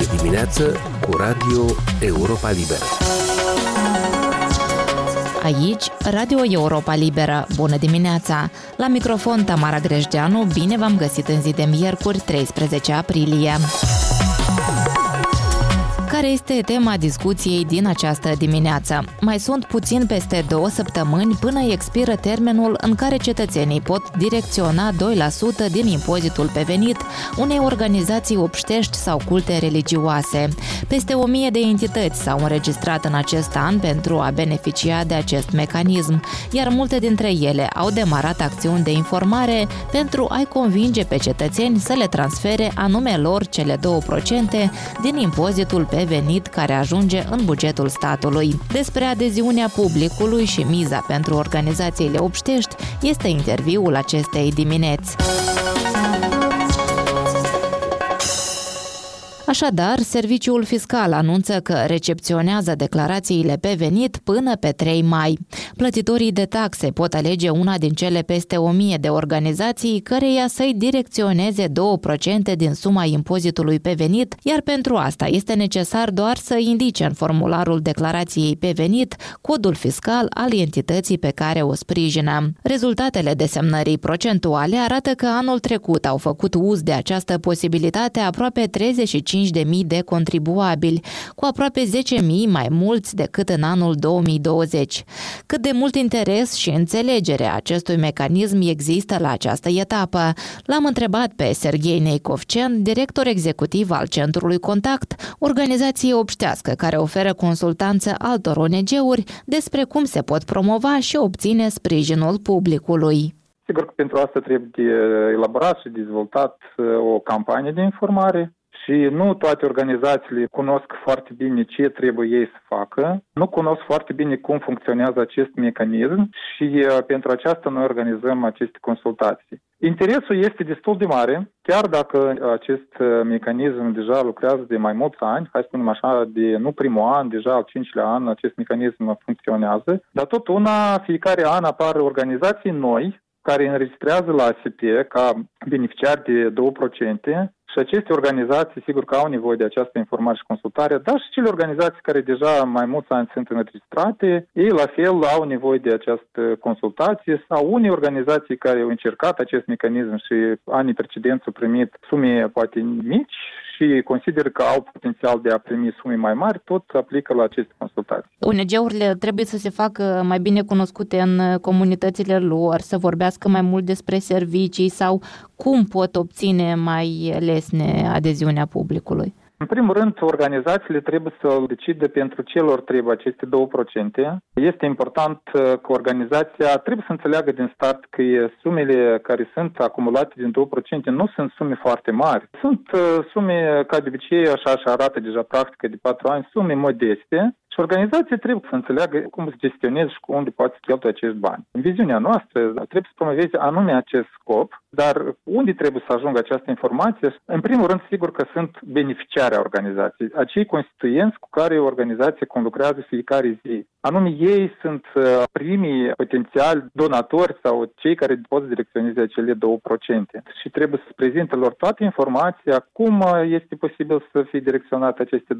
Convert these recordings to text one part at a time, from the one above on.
Este dimineață cu Radio Europa Liberă. Aici, Radio Europa Liberă. Bună dimineața! La microfon Tamara Grejdeanu, bine v-am găsit în zi de miercuri, 13 aprilie care este tema discuției din această dimineață. Mai sunt puțin peste două săptămâni până expiră termenul în care cetățenii pot direcționa 2% din impozitul pe venit unei organizații obștești sau culte religioase. Peste o mie de entități s-au înregistrat în acest an pentru a beneficia de acest mecanism, iar multe dintre ele au demarat acțiuni de informare pentru a-i convinge pe cetățeni să le transfere anume lor cele 2% din impozitul pe venit care ajunge în bugetul statului. Despre adeziunea publicului și miza pentru organizațiile obștești este interviul acestei dimineți. Așadar, Serviciul Fiscal anunță că recepționează declarațiile pe venit până pe 3 mai. Plătitorii de taxe pot alege una din cele peste 1000 de organizații căreia să-i direcționeze 2% din suma impozitului pe venit, iar pentru asta este necesar doar să indice în formularul declarației pe venit codul fiscal al entității pe care o sprijină. Rezultatele desemnării procentuale arată că anul trecut au făcut uz de această posibilitate aproape 35 5.000 de contribuabili, cu aproape 10.000 mai mulți decât în anul 2020. Cât de mult interes și înțelegere acestui mecanism există la această etapă? L-am întrebat pe Serghei Neicovcen, director executiv al Centrului Contact, organizație obștească care oferă consultanță altor ONG-uri despre cum se pot promova și obține sprijinul publicului. Sigur că pentru asta trebuie elaborat și dezvoltat uh, o campanie de informare și nu toate organizațiile cunosc foarte bine ce trebuie ei să facă, nu cunosc foarte bine cum funcționează acest mecanism și uh, pentru aceasta noi organizăm aceste consultații. Interesul este destul de mare, chiar dacă acest uh, mecanism deja lucrează de mai mulți ani, hai să spunem așa, de nu primul an, deja al cincilea an acest mecanism funcționează, dar tot una, fiecare an apar organizații noi care înregistrează la ASP ca beneficiari de 2%, și aceste organizații, sigur că au nevoie de această informare și consultare, dar și cele organizații care deja mai mulți ani sunt înregistrate, ei la fel au nevoie de această consultație sau unii organizații care au încercat acest mecanism și anii precedenți au primit sume poate mici și consider că au potențial de a primi sume mai mari, tot aplică la aceste consultații. ONG-urile trebuie să se facă mai bine cunoscute în comunitățile lor, să vorbească mai mult despre servicii sau cum pot obține mai lesne adeziunea publicului. În primul rând, organizațiile trebuie să decide pentru ce lor trebuie aceste 2%. Este important uh, că organizația trebuie să înțeleagă din start că sumele care sunt acumulate din 2% nu sunt sume foarte mari. Sunt uh, sume, ca de obicei, așa și arată deja practică de 4 ani, sume modeste și organizația trebuie să înțeleagă cum să gestioneze și cu unde poate să cheltuie acești bani. În viziunea noastră trebuie să promoveze anume acest scop, dar unde trebuie să ajungă această informație? În primul rând, sigur că sunt beneficiari organizației, acei constituenți cu care organizația conlucrează fiecare zi. Anume, ei sunt uh, primii potențiali donatori sau cei care pot să direcționeze acele 2% și trebuie să prezinte lor toată informația, cum uh, este posibil să fie direcționate aceste 2%,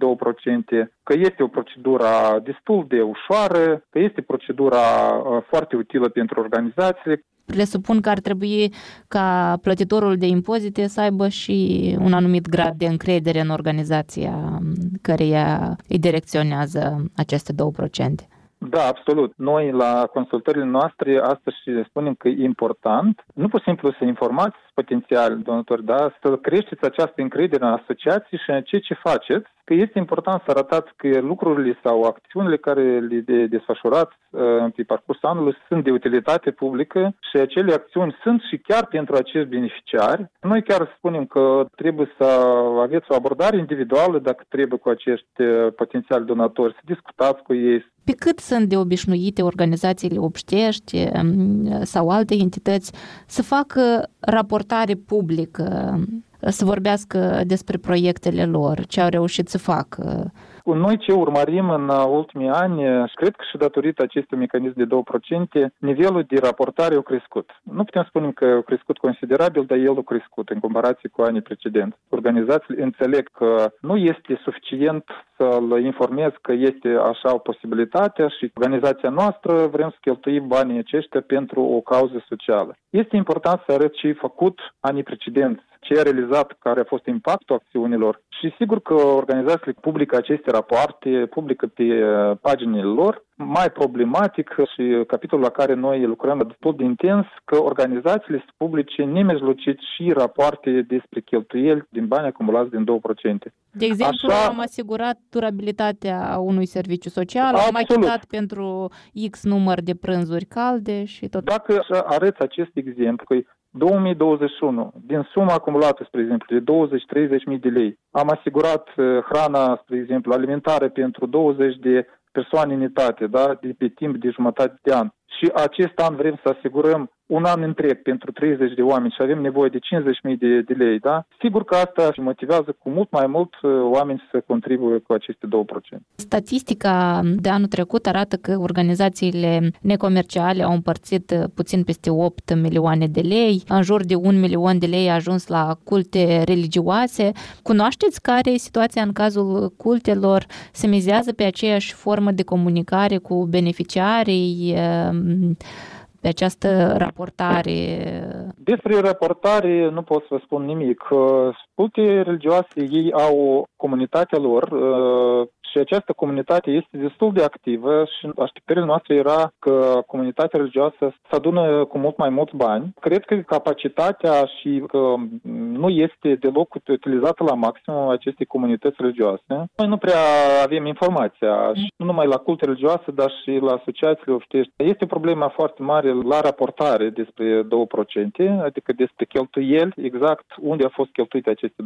că este o procedură destul de ușoară, că este procedura uh, foarte utilă pentru organizații. Presupun că ar trebui ca plătitorul de impozite să aibă și un anumit grad de încredere în organizația um, care îi direcționează aceste 2%. Da, absolut. Noi la consultările noastre astăzi spunem că e important nu pur și simplu să informați potențial donatori, da, să creșteți această încredere în asociații și în ceea ce faceți, că este important să arătați că lucrurile sau acțiunile care le desfășurați uh, pe parcursul anului sunt de utilitate publică și acele acțiuni sunt și chiar pentru acești beneficiari. Noi chiar spunem că trebuie să aveți o abordare individuală dacă trebuie cu acești uh, potențiali donatori, să discutați cu ei, pe cât sunt de obișnuite organizațiile obștești um, sau alte entități să facă raportare publică să vorbească despre proiectele lor, ce au reușit să facă. Noi ce urmărim în ultimii ani, și cred că și datorită acestui mecanism de 2%, nivelul de raportare a crescut. Nu putem spune că a crescut considerabil, dar el a crescut în comparație cu anii precedenți. Organizațiile înțeleg că nu este suficient să-l informez că este așa o posibilitate și organizația noastră vrem să cheltuim banii aceștia pentru o cauză socială. Este important să arăt ce făcut anii precedenți ce a realizat, care a fost impactul acțiunilor și sigur că organizațiile publică aceste rapoarte, publică pe uh, paginile lor, mai problematic și capitolul la care noi lucrăm destul de intens, că organizațiile să publice nemijlocit și rapoarte despre cheltuieli din bani acumulați din 2%. De exemplu, Așa, am asigurat durabilitatea unui serviciu social, absolut. am achitat pentru X număr de prânzuri calde și tot. Dacă arăți acest exemplu, că 2021, din suma acumulată, spre exemplu, de 20-30 mii de lei, am asigurat uh, hrana, spre exemplu, alimentare pentru 20 de persoane în etate, da, de pe timp de jumătate de an. Și acest an vrem să asigurăm un an întreg pentru 30 de oameni și avem nevoie de 50.000 de, de lei, da? Sigur că asta motivează cu mult mai mult uh, oameni să contribuie cu aceste 2%. Statistica de anul trecut arată că organizațiile necomerciale au împărțit uh, puțin peste 8 milioane de lei, în jur de 1 milion de lei a ajuns la culte religioase. Cunoașteți care e situația în cazul cultelor? Se mizează pe aceeași formă de comunicare cu beneficiarii? Um, pe această raportare? Despre raportare nu pot să vă spun nimic. Culte religioase, ei au comunitatea lor uh, și această comunitate este destul de activă și așteptările noastre era că comunitatea religioasă să adună cu mult mai mulți bani. Cred că capacitatea și că nu este deloc utilizată la maxim aceste comunități religioase. Noi nu prea avem informația și nu numai la culte religioase, dar și la asociațiile oftești. Este o problemă foarte mare la raportare despre 2%, adică despre cheltuieli, exact unde a fost cheltuite aceste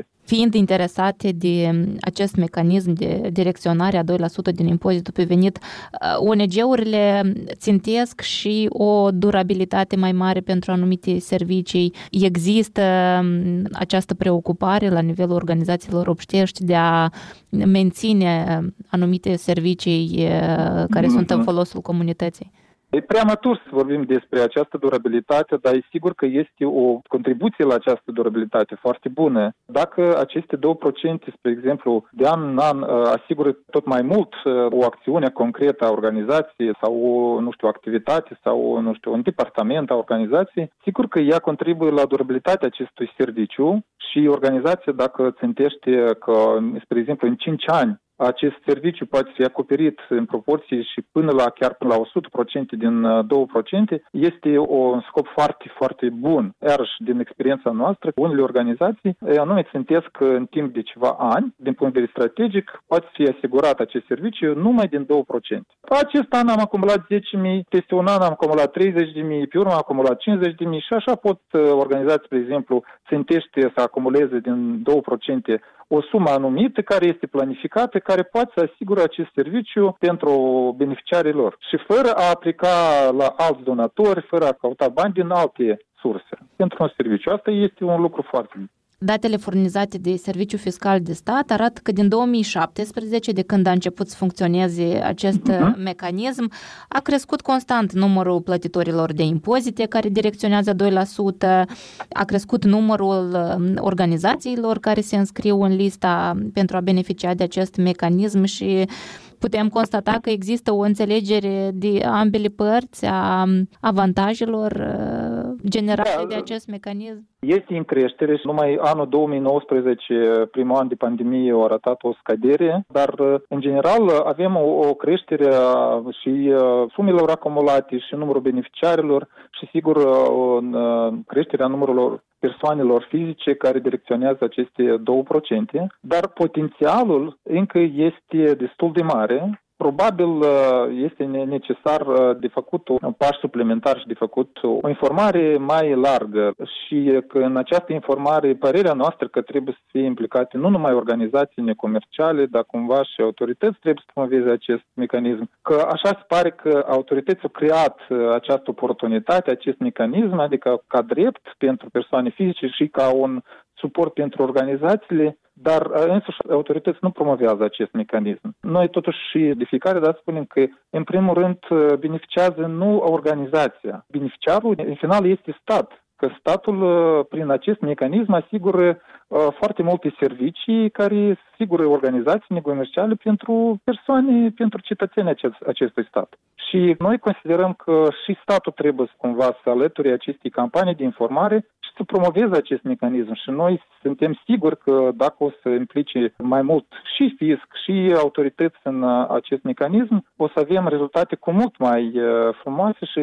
2%. Fiind interesate de acest mecanism de direcționarea 2% din impozitul pe venit, uh, ONG-urile țintesc și o durabilitate mai mare pentru anumite servicii. Există um, această preocupare la nivelul organizațiilor obștești de a menține anumite servicii uh, care sunt în folosul comunității? E preamatur să vorbim despre această durabilitate, dar e sigur că este o contribuție la această durabilitate foarte bună. Dacă aceste 2%, spre exemplu, de an în an uh, asigură tot mai mult uh, o acțiune concretă a organizației sau o, nu știu, activitate sau, nu știu, un departament a organizației, sigur că ea contribuie la durabilitatea acestui serviciu și organizația, dacă țintește că, spre exemplu, în 5 ani acest serviciu poate fi acoperit în proporție și până la chiar până la 100% din 2%, uh, este un scop foarte, foarte bun. Iarăși, din experiența noastră, unele organizații anume țintesc că în timp de ceva ani, din punct de vedere strategic, poate fi asigurat acest serviciu numai din 2%. Acest an am acumulat 10.000, peste un an am acumulat 30.000, pe urmă am acumulat 50.000 și așa pot uh, organizații, de exemplu, țintește să acumuleze din 2% o sumă anumită care este planificată, care poate să asigure acest serviciu pentru beneficiarii lor și fără a aplica la alți donatori, fără a căuta bani din alte surse pentru un serviciu. Asta este un lucru foarte bun. Datele furnizate de Serviciul Fiscal de Stat arată că din 2017, de când a început să funcționeze acest uh-huh. mecanism, a crescut constant numărul plătitorilor de impozite care direcționează 2%, a crescut numărul um, organizațiilor care se înscriu în lista pentru a beneficia de acest mecanism și putem constata că există o înțelegere de ambele părți a avantajelor uh, generate da, de acest mecanism? Este în creștere și numai anul 2019, primul an de pandemie, a arătat o scădere, dar uh, în general avem o, o creștere și uh, sumelor acumulate și numărul beneficiarilor și sigur o creștere a numărului persoanelor fizice care direcționează aceste 2%, dar potențialul încă este destul de mare Probabil uh, este necesar uh, de făcut un pas suplimentar și de făcut o informare mai largă și că în această informare părerea noastră că trebuie să fie implicate nu numai organizații necomerciale, dar cumva și autorități trebuie să promoveze acest mecanism. Că așa se pare că autoritățile au creat uh, această oportunitate, acest mecanism, adică ca drept pentru persoane fizice și ca un suport pentru organizațiile, dar însuși autorități nu promovează acest mecanism. Noi totuși și de fiecare dată spunem că, în primul rând, beneficiază nu organizația. Beneficiarul, în final, este stat că statul, prin acest mecanism, asigură foarte multe servicii care asigură organizații comerciale pentru persoane, pentru cetățenii acest, acestui stat. Și noi considerăm că și statul trebuie cumva să alăture acestei campanii de informare și să promoveze acest mecanism. Și noi suntem siguri că dacă o să implice mai mult și fisc și autorități în acest mecanism, o să avem rezultate cu mult mai frumoase și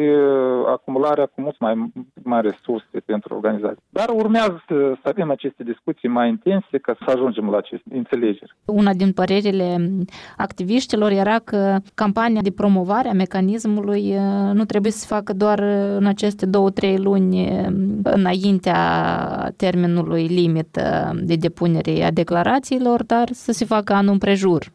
acumularea cu mult mai mai resurse pentru organizații. Dar urmează să avem aceste discuții mai intense ca să ajungem la aceste înțelegeri. Una din părerile activiștilor era că campania de promovare a mecanismului nu trebuie să se facă doar în aceste două-trei luni înaintea termenului limit de depunere a declarațiilor, dar să se facă anul împrejur.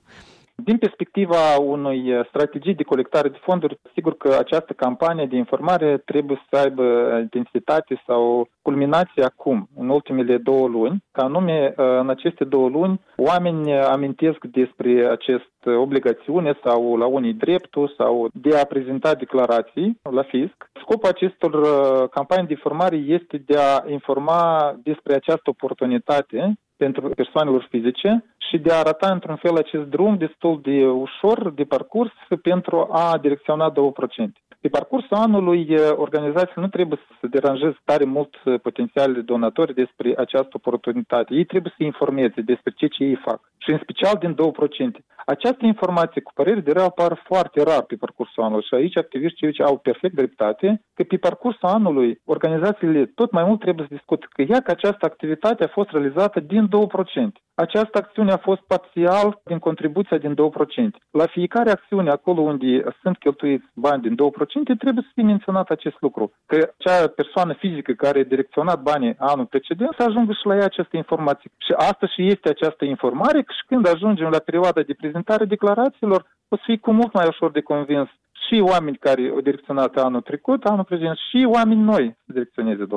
Din perspectiva unui uh, strategii de colectare de fonduri, sigur că această campanie de informare trebuie să aibă intensitate sau culminație acum, în ultimele două luni, ca anume uh, în aceste două luni oameni amintesc despre acest obligațiune sau la unii dreptul sau de a prezenta declarații la fisc. Scopul acestor uh, campanii de informare este de a informa despre această oportunitate pentru persoanelor fizice și de a arăta într-un fel acest drum destul de ușor de parcurs pentru a direcționa 2%. Pe parcursul anului, organizațiile nu trebuie să se deranjeze tare mult potențialele donatori despre această oportunitate. Ei trebuie să informeze despre ce ce ei fac. Și în special din 2%. Această informație, cu părere de rău, apar foarte rar pe parcursul anului și aici activiștii au perfect dreptate că pe parcursul anului organizațiile tot mai mult trebuie să discute că ia că această activitate a fost realizată din 2%. Această acțiune a fost parțial din contribuția din 2%. La fiecare acțiune, acolo unde sunt cheltuiți bani din 2%, trebuie să fie menționat acest lucru. Că acea persoană fizică care a direcționat banii anul precedent să ajungă și la ea această informație. Și asta și este această informare și când ajungem la perioada de prezentare declarațiilor, o să fie cu mult mai ușor de convins și oameni care au direcționat anul trecut, anul prezent, și oameni noi să direcționeze 2%.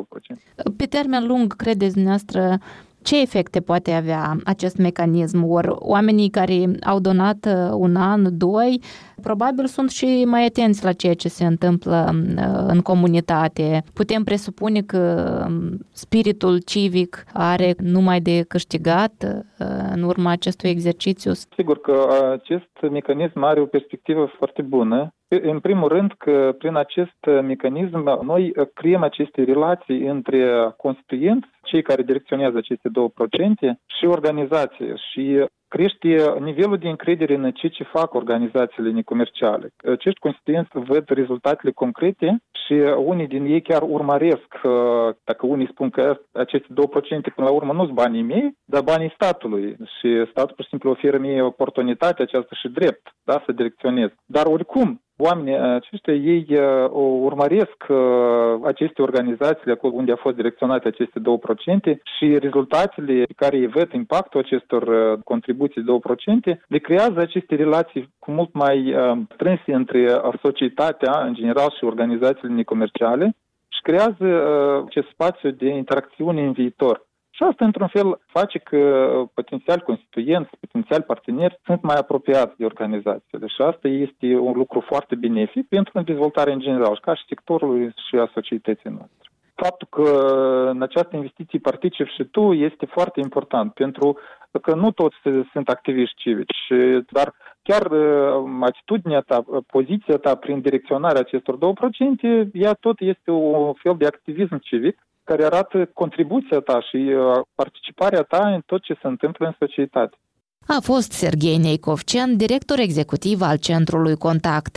Pe termen lung, credeți dumneavoastră, ce efecte poate avea acest mecanism? Ori oamenii care au donat uh, un an, doi, probabil sunt și mai atenți la ceea ce se întâmplă uh, în comunitate. Putem presupune că um, spiritul civic are numai de câștigat uh, în urma acestui exercițiu? Sigur că acest mecanism are o perspectivă foarte bună în primul rând că prin acest mecanism noi creăm aceste relații între constituenți, cei care direcționează aceste 2% și organizație și crește nivelul de încredere în ceea ce fac organizațiile necomerciale. Acești constituenți văd rezultatele concrete și unii din ei chiar urmăresc, dacă unii spun că aceste 2% până la urmă nu sunt banii mei, dar banii statului și statul pur și simplu oferă mie oportunitatea aceasta și drept da, să direcționez. Dar oricum, oamenii aceștia, ei uh, urmăresc uh, aceste organizații acolo unde au fost direcționate aceste 2% și rezultatele pe care îi văd impactul acestor uh, contribuții 2%, le creează aceste relații cu mult mai strânse între societatea în general și organizațiile necomerciale și creează acest spațiu de interacțiune în viitor. Și asta, într-un fel, face că potențial constituenți, potențial parteneri sunt mai apropiați de organizație. Și asta este un lucru foarte benefic pentru dezvoltarea în general, și ca și sectorului și a societății noastre. Faptul că în această investiție participi și tu este foarte important, pentru că nu toți sunt activiști civici, dar chiar atitudinea ta, poziția ta prin direcționarea acestor 2%, ea tot este un fel de activism civic care arată contribuția ta și uh, participarea ta în tot ce se întâmplă în societate. A fost Serghei Neicovcean, director executiv al Centrului Contact.